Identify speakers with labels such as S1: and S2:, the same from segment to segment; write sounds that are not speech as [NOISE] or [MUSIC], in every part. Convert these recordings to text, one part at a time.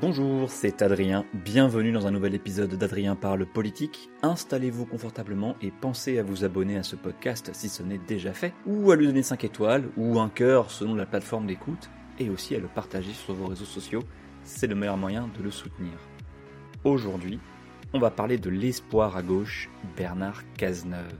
S1: Bonjour, c'est Adrien. Bienvenue dans un nouvel épisode d'Adrien parle politique. Installez-vous confortablement et pensez à vous abonner à ce podcast si ce n'est déjà fait, ou à lui donner 5 étoiles, ou un cœur selon la plateforme d'écoute, et aussi à le partager sur vos réseaux sociaux. C'est le meilleur moyen de le soutenir. Aujourd'hui, on va parler de l'espoir à gauche, Bernard Cazeneuve.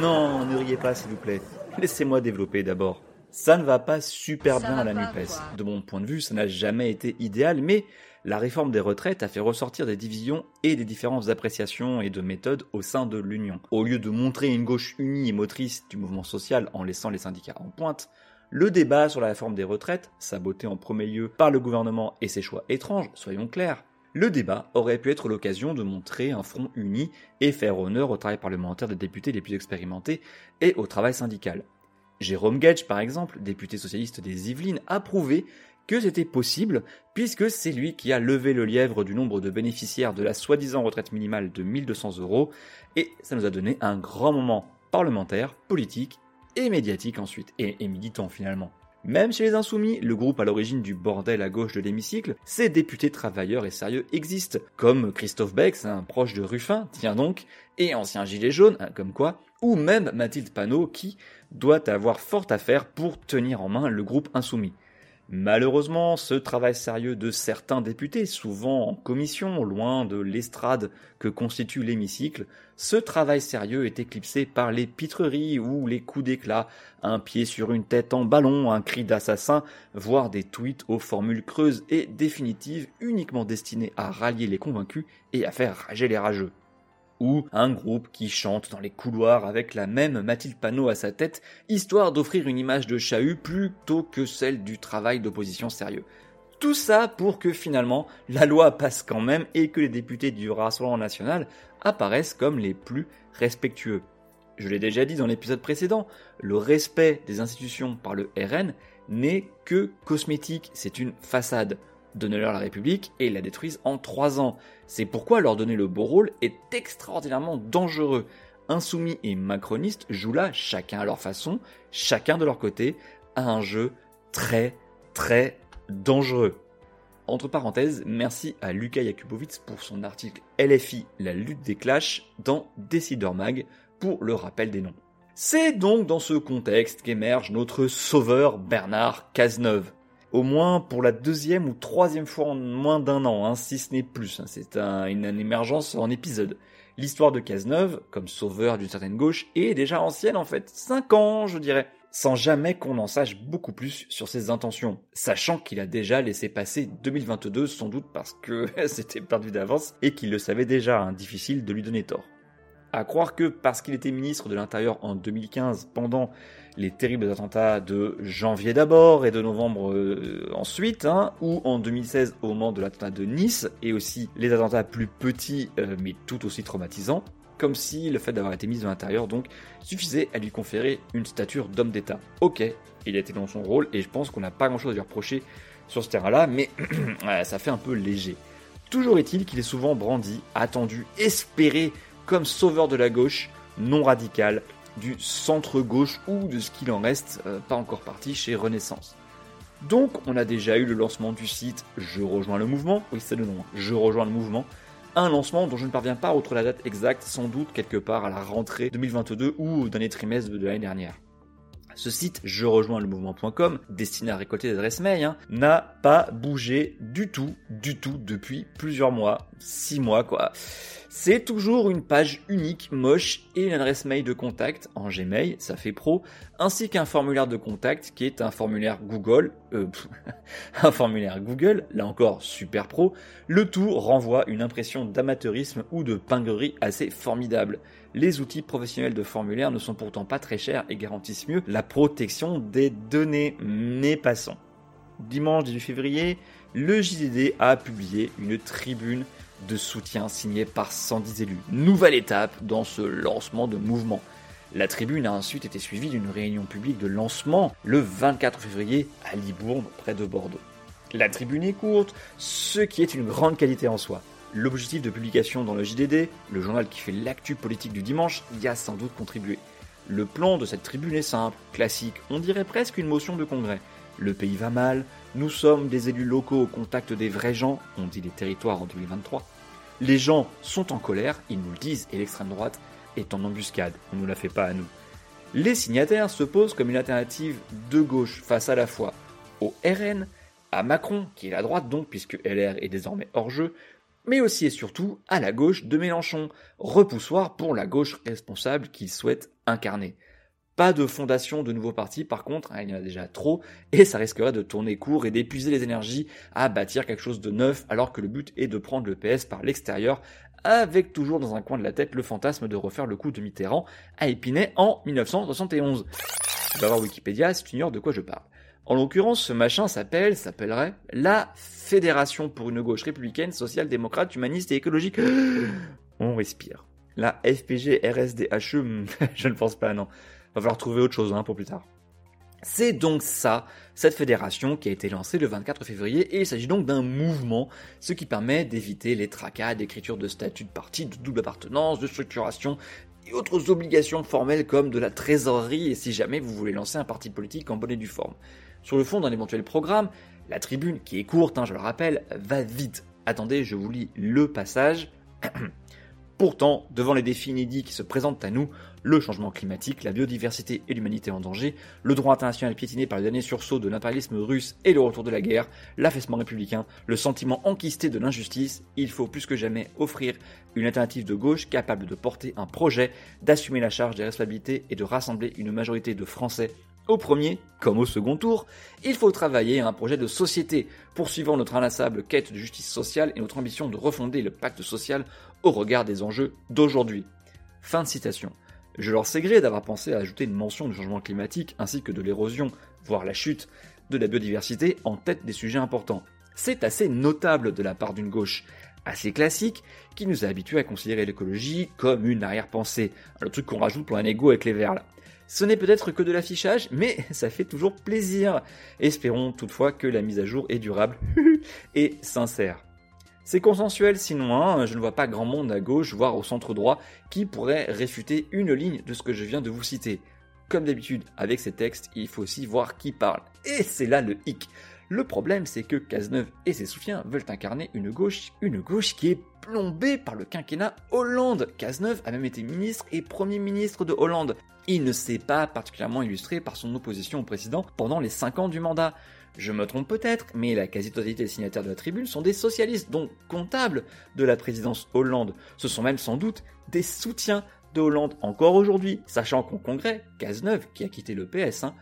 S1: Non, ne riez pas s'il vous plaît. Laissez-moi développer d'abord. Ça ne va pas super bien à la NUPES. De mon point de vue, ça n'a jamais été idéal, mais la réforme des retraites a fait ressortir des divisions et des différences d'appréciation et de méthode au sein de l'Union. Au lieu de montrer une gauche unie et motrice du mouvement social en laissant les syndicats en pointe, le débat sur la réforme des retraites, saboté en premier lieu par le gouvernement et ses choix étranges, soyons clairs, le débat aurait pu être l'occasion de montrer un front uni et faire honneur au travail parlementaire des députés les plus expérimentés et au travail syndical. Jérôme Gage, par exemple, député socialiste des Yvelines, a prouvé que c'était possible, puisque c'est lui qui a levé le lièvre du nombre de bénéficiaires de la soi-disant retraite minimale de 1200 euros, et ça nous a donné un grand moment parlementaire, politique et médiatique ensuite, et, et militant finalement. Même chez les Insoumis, le groupe à l'origine du bordel à gauche de l'hémicycle, ces députés travailleurs et sérieux existent, comme Christophe Bex, un proche de Ruffin, tiens donc, et ancien gilet jaune, hein, comme quoi, ou même Mathilde Panot qui doit avoir fort à faire pour tenir en main le groupe insoumis. Malheureusement, ce travail sérieux de certains députés, souvent en commission, loin de l'estrade que constitue l'hémicycle, ce travail sérieux est éclipsé par les pitreries ou les coups d'éclat, un pied sur une tête en ballon, un cri d'assassin, voire des tweets aux formules creuses et définitives uniquement destinées à rallier les convaincus et à faire rager les rageux ou un groupe qui chante dans les couloirs avec la même Mathilde Panot à sa tête, histoire d'offrir une image de chahut plutôt que celle du travail d'opposition sérieux. Tout ça pour que finalement la loi passe quand même et que les députés du Rassemblement national apparaissent comme les plus respectueux. Je l'ai déjà dit dans l'épisode précédent, le respect des institutions par le RN n'est que cosmétique, c'est une façade. Donnez-leur la République et la détruisent en trois ans. C'est pourquoi leur donner le beau rôle est extraordinairement dangereux. Insoumis et macronistes jouent là, chacun à leur façon, chacun de leur côté, à un jeu très très dangereux. Entre parenthèses, merci à Lucas Yakubowicz pour son article LFI, la lutte des clashs dans Decider Mag pour le rappel des noms. C'est donc dans ce contexte qu'émerge notre sauveur Bernard Cazeneuve au moins pour la deuxième ou troisième fois en moins d'un an, hein, si ce n'est plus. Hein. C'est une, émergence en épisode. L'histoire de Cazeneuve, comme sauveur d'une certaine gauche, est déjà ancienne en fait, 5 ans je dirais, sans jamais qu'on en sache beaucoup plus sur ses intentions, sachant qu'il a déjà laissé passer 2022 sans doute parce que [LAUGHS] c'était perdu d'avance et qu'il le savait déjà, hein, difficile de lui donner tort. À croire que parce qu'il était ministre de l'Intérieur en 2015 pendant les terribles attentats de janvier d'abord et de novembre euh, ensuite, hein, ou en 2016 au moment de l'attentat de Nice, et aussi les attentats plus petits euh, mais tout aussi traumatisants, comme si le fait d'avoir été ministre de l'Intérieur donc suffisait à lui conférer une stature d'homme d'État. Ok, il a été dans son rôle et je pense qu'on n'a pas grand chose à lui reprocher sur ce terrain-là, mais [CLEARS THROAT] ça fait un peu léger. Toujours est-il qu'il est souvent brandi, attendu, espéré comme sauveur de la gauche, non radical, du centre-gauche ou de ce qu'il en reste, euh, pas encore parti chez Renaissance. Donc on a déjà eu le lancement du site Je rejoins le mouvement, oui c'est le nom, hein. Je rejoins le mouvement, un lancement dont je ne parviens pas à retrouver la date exacte, sans doute quelque part à la rentrée 2022 ou au dernier trimestre de l'année dernière. Ce site, je rejoins le mouvement.com, destiné à récolter des adresses mail, hein, n'a pas bougé du tout, du tout depuis plusieurs mois, six mois quoi. C'est toujours une page unique, moche et une adresse mail de contact en Gmail, ça fait pro, ainsi qu'un formulaire de contact qui est un formulaire Google, euh, [LAUGHS] un formulaire Google, là encore super pro. Le tout renvoie une impression d'amateurisme ou de pinguerie assez formidable. Les outils professionnels de formulaire ne sont pourtant pas très chers et garantissent mieux la protection des données, mais passons. dimanche 18 février, le JDD a publié une tribune de soutien signée par 110 élus. Nouvelle étape dans ce lancement de mouvement. La tribune a ensuite été suivie d'une réunion publique de lancement le 24 février à Libourne, près de Bordeaux. La tribune est courte, ce qui est une grande qualité en soi. L'objectif de publication dans le JDD, le journal qui fait l'actu politique du dimanche, y a sans doute contribué. Le plan de cette tribune est simple, classique, on dirait presque une motion de congrès. Le pays va mal, nous sommes des élus locaux au contact des vrais gens, on dit les territoires en 2023. Les gens sont en colère, ils nous le disent, et l'extrême droite est en embuscade, on ne nous la fait pas à nous. Les signataires se posent comme une alternative de gauche face à la fois au RN, à Macron, qui est la droite donc, puisque LR est désormais hors jeu, mais aussi et surtout à la gauche de Mélenchon, repoussoir pour la gauche responsable qu'il souhaite incarner. Pas de fondation de nouveaux partis, par contre, hein, il y en a déjà trop, et ça risquerait de tourner court et d'épuiser les énergies à bâtir quelque chose de neuf, alors que le but est de prendre le PS par l'extérieur, avec toujours dans un coin de la tête le fantasme de refaire le coup de Mitterrand à Épinay en 1971. Tu vas voir Wikipédia si tu ignores de quoi je parle. En l'occurrence, ce machin s'appelle, s'appellerait la Fédération pour une gauche républicaine, social-démocrate, humaniste et écologique. [GASPS] On respire. La FPG RSDHE, [LAUGHS] je ne pense pas, non. Va falloir trouver autre chose hein, pour plus tard. C'est donc ça, cette fédération qui a été lancée le 24 février, et il s'agit donc d'un mouvement, ce qui permet d'éviter les tracas d'écriture de statut de parti, de double appartenance, de structuration et autres obligations formelles comme de la trésorerie, et si jamais vous voulez lancer un parti politique en bonne et due forme. Sur le fond d'un éventuel programme, la tribune, qui est courte, hein, je le rappelle, va vite. Attendez, je vous lis le passage. [CLEARS THROAT] Pourtant, devant les défis inédits qui se présentent à nous, le changement climatique, la biodiversité et l'humanité en danger, le droit international piétiné par le dernier sursaut de l'impérialisme russe et le retour de la guerre, l'affaissement républicain, le sentiment enquisté de l'injustice, il faut plus que jamais offrir une alternative de gauche capable de porter un projet, d'assumer la charge des responsabilités et de rassembler une majorité de Français au premier, comme au second tour, il faut travailler à un projet de société, poursuivant notre inlassable quête de justice sociale et notre ambition de refonder le pacte social au regard des enjeux d'aujourd'hui. Fin de citation. Je leur sais gré d'avoir pensé à ajouter une mention du changement climatique ainsi que de l'érosion, voire la chute, de la biodiversité en tête des sujets importants. C'est assez notable de la part d'une gauche, assez classique, qui nous a habitués à considérer l'écologie comme une arrière-pensée, le truc qu'on rajoute pour un ego avec les verts. Ce n'est peut-être que de l'affichage, mais [LAUGHS] ça fait toujours plaisir. Espérons toutefois que la mise à jour est durable [LAUGHS] et sincère. C'est consensuel sinon, hein, je ne vois pas grand monde à gauche, voire au centre droit, qui pourrait réfuter une ligne de ce que je viens de vous citer. Comme d'habitude, avec ces textes, il faut aussi voir qui parle. Et c'est là le hic. Le problème, c'est que Cazeneuve et ses soutiens veulent incarner une gauche, une gauche qui est plombée par le quinquennat Hollande. Cazeneuve a même été ministre et premier ministre de Hollande. Il ne s'est pas particulièrement illustré par son opposition au président pendant les 5 ans du mandat. Je me trompe peut-être, mais la quasi-totalité des signataires de la tribune sont des socialistes, donc comptables de la présidence Hollande. Ce sont même sans doute des soutiens de Hollande encore aujourd'hui, sachant qu'au congrès, Cazeneuve, qui a quitté le PS, hein,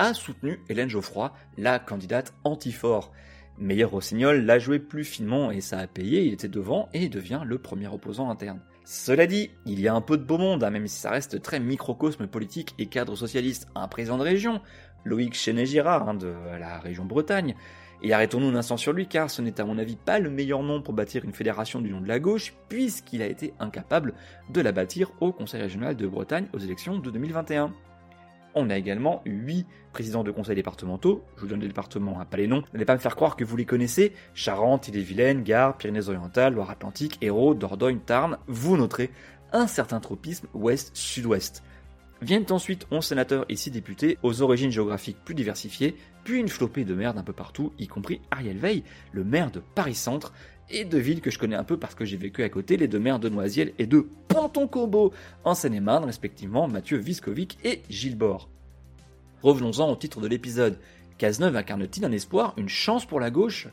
S1: a soutenu Hélène Geoffroy, la candidate anti-fort. Meilleur Rossignol l'a joué plus finement et ça a payé, il était devant et devient le premier opposant interne. Cela dit, il y a un peu de beau monde, hein, même si ça reste très microcosme politique et cadre socialiste. Un président de région, Loïc Chenet-Girard, hein, de la région Bretagne, et arrêtons-nous un instant sur lui, car ce n'est à mon avis pas le meilleur nom pour bâtir une fédération du nom de la gauche, puisqu'il a été incapable de la bâtir au Conseil régional de Bretagne aux élections de 2021. On a également 8 présidents de conseils départementaux. Je vous donne les départements, hein, pas les noms. N'allez pas me faire croire que vous les connaissez. Charente, Ille-et-Vilaine, Gare, Pyrénées-Orientales, Loire-Atlantique, Hérault, Dordogne, Tarn. Vous noterez un certain tropisme ouest-sud-ouest. Viennent ensuite 11 sénateurs et 6 députés aux origines géographiques plus diversifiées, puis une flopée de maires d'un peu partout, y compris Ariel Veil, le maire de Paris-Centre, et de villes que je connais un peu parce que j'ai vécu à côté, les deux maires de Noisiel et de Ponton-Combo, en Seine-et-Marne, respectivement Mathieu Viskovic et Gilbord. Revenons-en au titre de l'épisode. Cazeneuve incarne-t-il un espoir, une chance pour la gauche?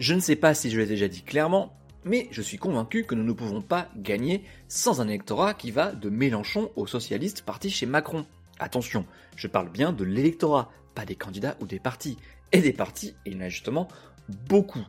S1: Je ne sais pas si je l'ai déjà dit clairement, mais je suis convaincu que nous ne pouvons pas gagner sans un électorat qui va de Mélenchon aux socialistes partis chez Macron. Attention, je parle bien de l'électorat, pas des candidats ou des partis. Et des partis, il y en a justement beaucoup.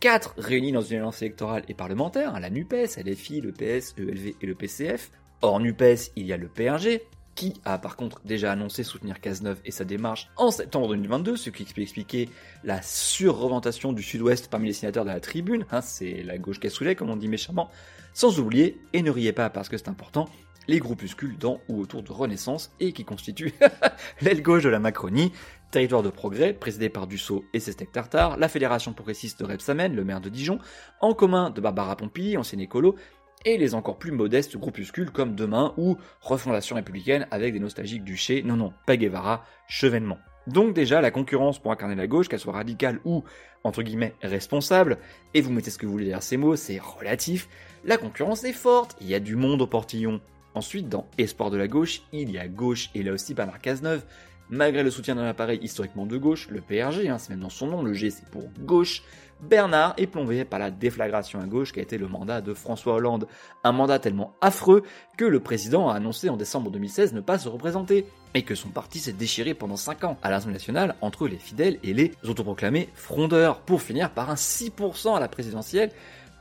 S1: 4 réunis dans une alliance électorale et parlementaire, hein, la NUPES, LFI, le PS, le LV et le PCF. Hors NUPES, il y a le PRG, qui a par contre déjà annoncé soutenir Cazeneuve et sa démarche en septembre 2022, ce qui peut expliquer la surreventation du sud-ouest parmi les signataires de la tribune, hein, c'est la gauche cassoulet comme on dit méchamment, sans oublier, et ne riez pas parce que c'est important, les groupuscules dans ou autour de Renaissance et qui constituent [LAUGHS] l'aile gauche de la Macronie, Territoire de Progrès, présidé par Dussault et ses steaks tartare, la Fédération progressiste de Repsamen, le maire de Dijon, en commun de Barbara Pompili, ancienne écolo, et les encore plus modestes groupuscules comme Demain ou Refondation républicaine avec des nostalgiques duchés, non non, pas Guevara, Chevènement. Donc déjà, la concurrence pour incarner la gauche, qu'elle soit radicale ou, entre guillemets, responsable, et vous mettez ce que vous voulez derrière ces mots, c'est relatif, la concurrence est forte, il y a du monde au portillon. Ensuite, dans Espoir de la gauche, il y a gauche et là aussi Bernard Cazeneuve, malgré le soutien d'un appareil historiquement de gauche, le PRG, hein, c'est même dans son nom, le G c'est pour gauche, Bernard est plombé par la déflagration à gauche qui a été le mandat de François Hollande. Un mandat tellement affreux que le président a annoncé en décembre 2016 ne pas se représenter et que son parti s'est déchiré pendant 5 ans à l'Assemblée nationale entre les fidèles et les autoproclamés frondeurs pour finir par un 6% à la présidentielle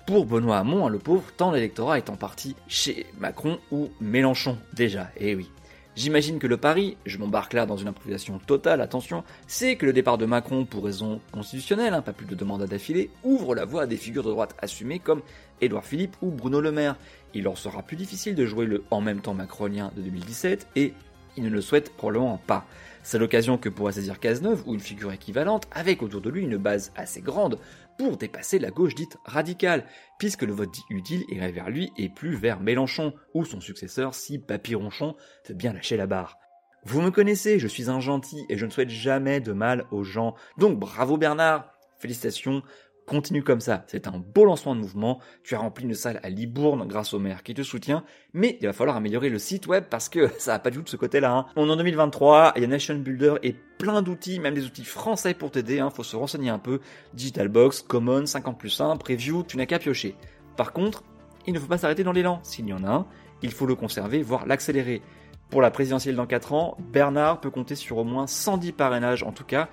S1: pour Benoît Hamon, hein, le pauvre, tant l'électorat est en partie chez Macron ou Mélenchon déjà, eh oui. J'imagine que le pari, je m'embarque là dans une improvisation totale, attention, c'est que le départ de Macron pour raison constitutionnelle, hein, pas plus de deux mandats d'affilée, ouvre la voie à des figures de droite assumées comme Édouard Philippe ou Bruno Le Maire. Il leur sera plus difficile de jouer le en même temps macronien de 2017 et ils ne le souhaitent probablement pas. C'est l'occasion que pourra saisir Cazeneuve ou une figure équivalente avec autour de lui une base assez grande pour dépasser la gauche dite radicale, puisque le vote dit utile irait vers lui et plus vers Mélenchon, ou son successeur si Papy-Ronchon veut bien lâcher la barre. Vous me connaissez, je suis un gentil et je ne souhaite jamais de mal aux gens. Donc bravo Bernard, félicitations, Continue comme ça, c'est un beau lancement de mouvement, tu as rempli une salle à Libourne grâce au maire qui te soutient, mais il va falloir améliorer le site web parce que [LAUGHS] ça a pas du tout de ce côté-là. Hein. On est en 2023, il y a Nation Builder et plein d'outils, même des outils français pour t'aider, hein. faut se renseigner un peu. Digitalbox, Common, 50 plus 1, Preview, tu n'as qu'à piocher. Par contre, il ne faut pas s'arrêter dans l'élan, s'il y en a un, il faut le conserver, voire l'accélérer. Pour la présidentielle dans 4 ans, Bernard peut compter sur au moins 110 parrainages en tout cas,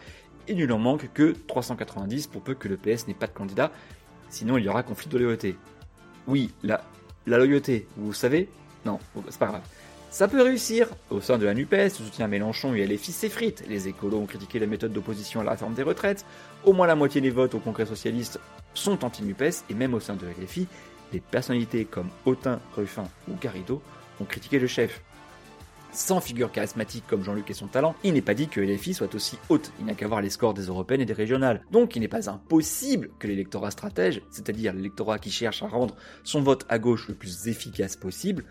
S1: il ne en manque que 390 pour peu que le PS n'ait pas de candidat, sinon il y aura conflit de loyauté. Oui, la, loyauté, vous savez Non, c'est pas grave. Ça peut réussir. Au sein de la NUPES, le soutien à Mélenchon et LFI s'effrite. Les écolos ont critiqué la méthode d'opposition à la réforme des retraites. Au moins la moitié des votes au Congrès socialiste sont anti-NUPES. Et même au sein de LFI, des personnalités comme Autain, Ruffin ou Garrido ont critiqué le chef. Sans figure charismatique comme Jean-Luc et son talent, il n'est pas dit que LFI soit aussi haute, il n'a qu'à voir les scores des européennes et des régionales. Donc il n'est pas impossible que l'électorat stratège, c'est-à-dire l'électorat qui cherche à rendre son vote à gauche le plus efficace possible,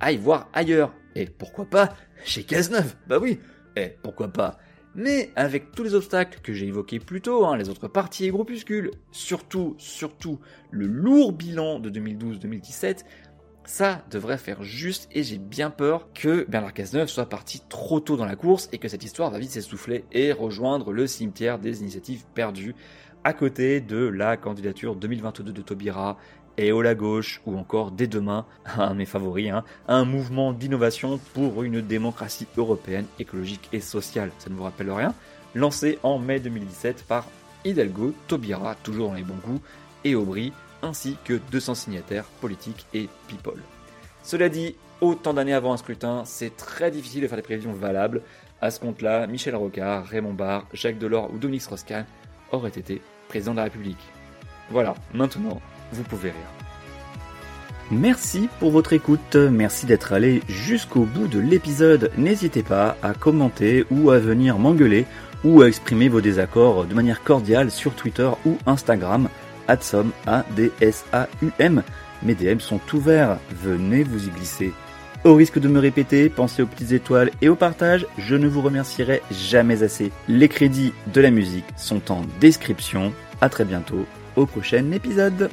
S1: aille voir ailleurs. Et pourquoi pas chez Cazeneuve? Bah oui, et pourquoi pas mais avec tous les obstacles que j'ai évoqués plus tôt, hein, les autres partis et groupuscules, surtout, surtout le lourd bilan de 2012-2017, ça devrait faire juste et j'ai bien peur que Bernard Cazeneuve soit parti trop tôt dans la course et que cette histoire va vite s'essouffler et rejoindre le cimetière des initiatives perdues à côté de la candidature 2022 de Taubira et au la gauche ou encore dès demain, un de mes favoris, hein, un mouvement d'innovation pour une démocratie européenne, écologique et sociale. Ça ne vous rappelle rien? Lancé en mai 2017 par Hidalgo, Taubira, toujours dans les bons goûts, et Aubry, ainsi que 200 signataires politiques et people. Cela dit, autant d'années avant un scrutin, c'est très difficile de faire des prévisions valables. À ce compte-là, Michel Rocard, Raymond Barre, Jacques Delors ou Dominique Strauss-Kahn auraient été président de la République. Voilà, maintenant, vous pouvez rire.
S2: Merci pour votre écoute, merci d'être allé jusqu'au bout de l'épisode. N'hésitez pas à commenter ou à venir m'engueuler ou à exprimer vos désaccords de manière cordiale sur Twitter ou Instagram. Adsom, A-D-S-A-U-M. Mes DM sont ouverts, venez vous y glisser. Au risque de me répéter, pensez aux petites étoiles et au partage, je ne vous remercierai jamais assez. Les crédits de la musique sont en description. À très bientôt au prochain épisode.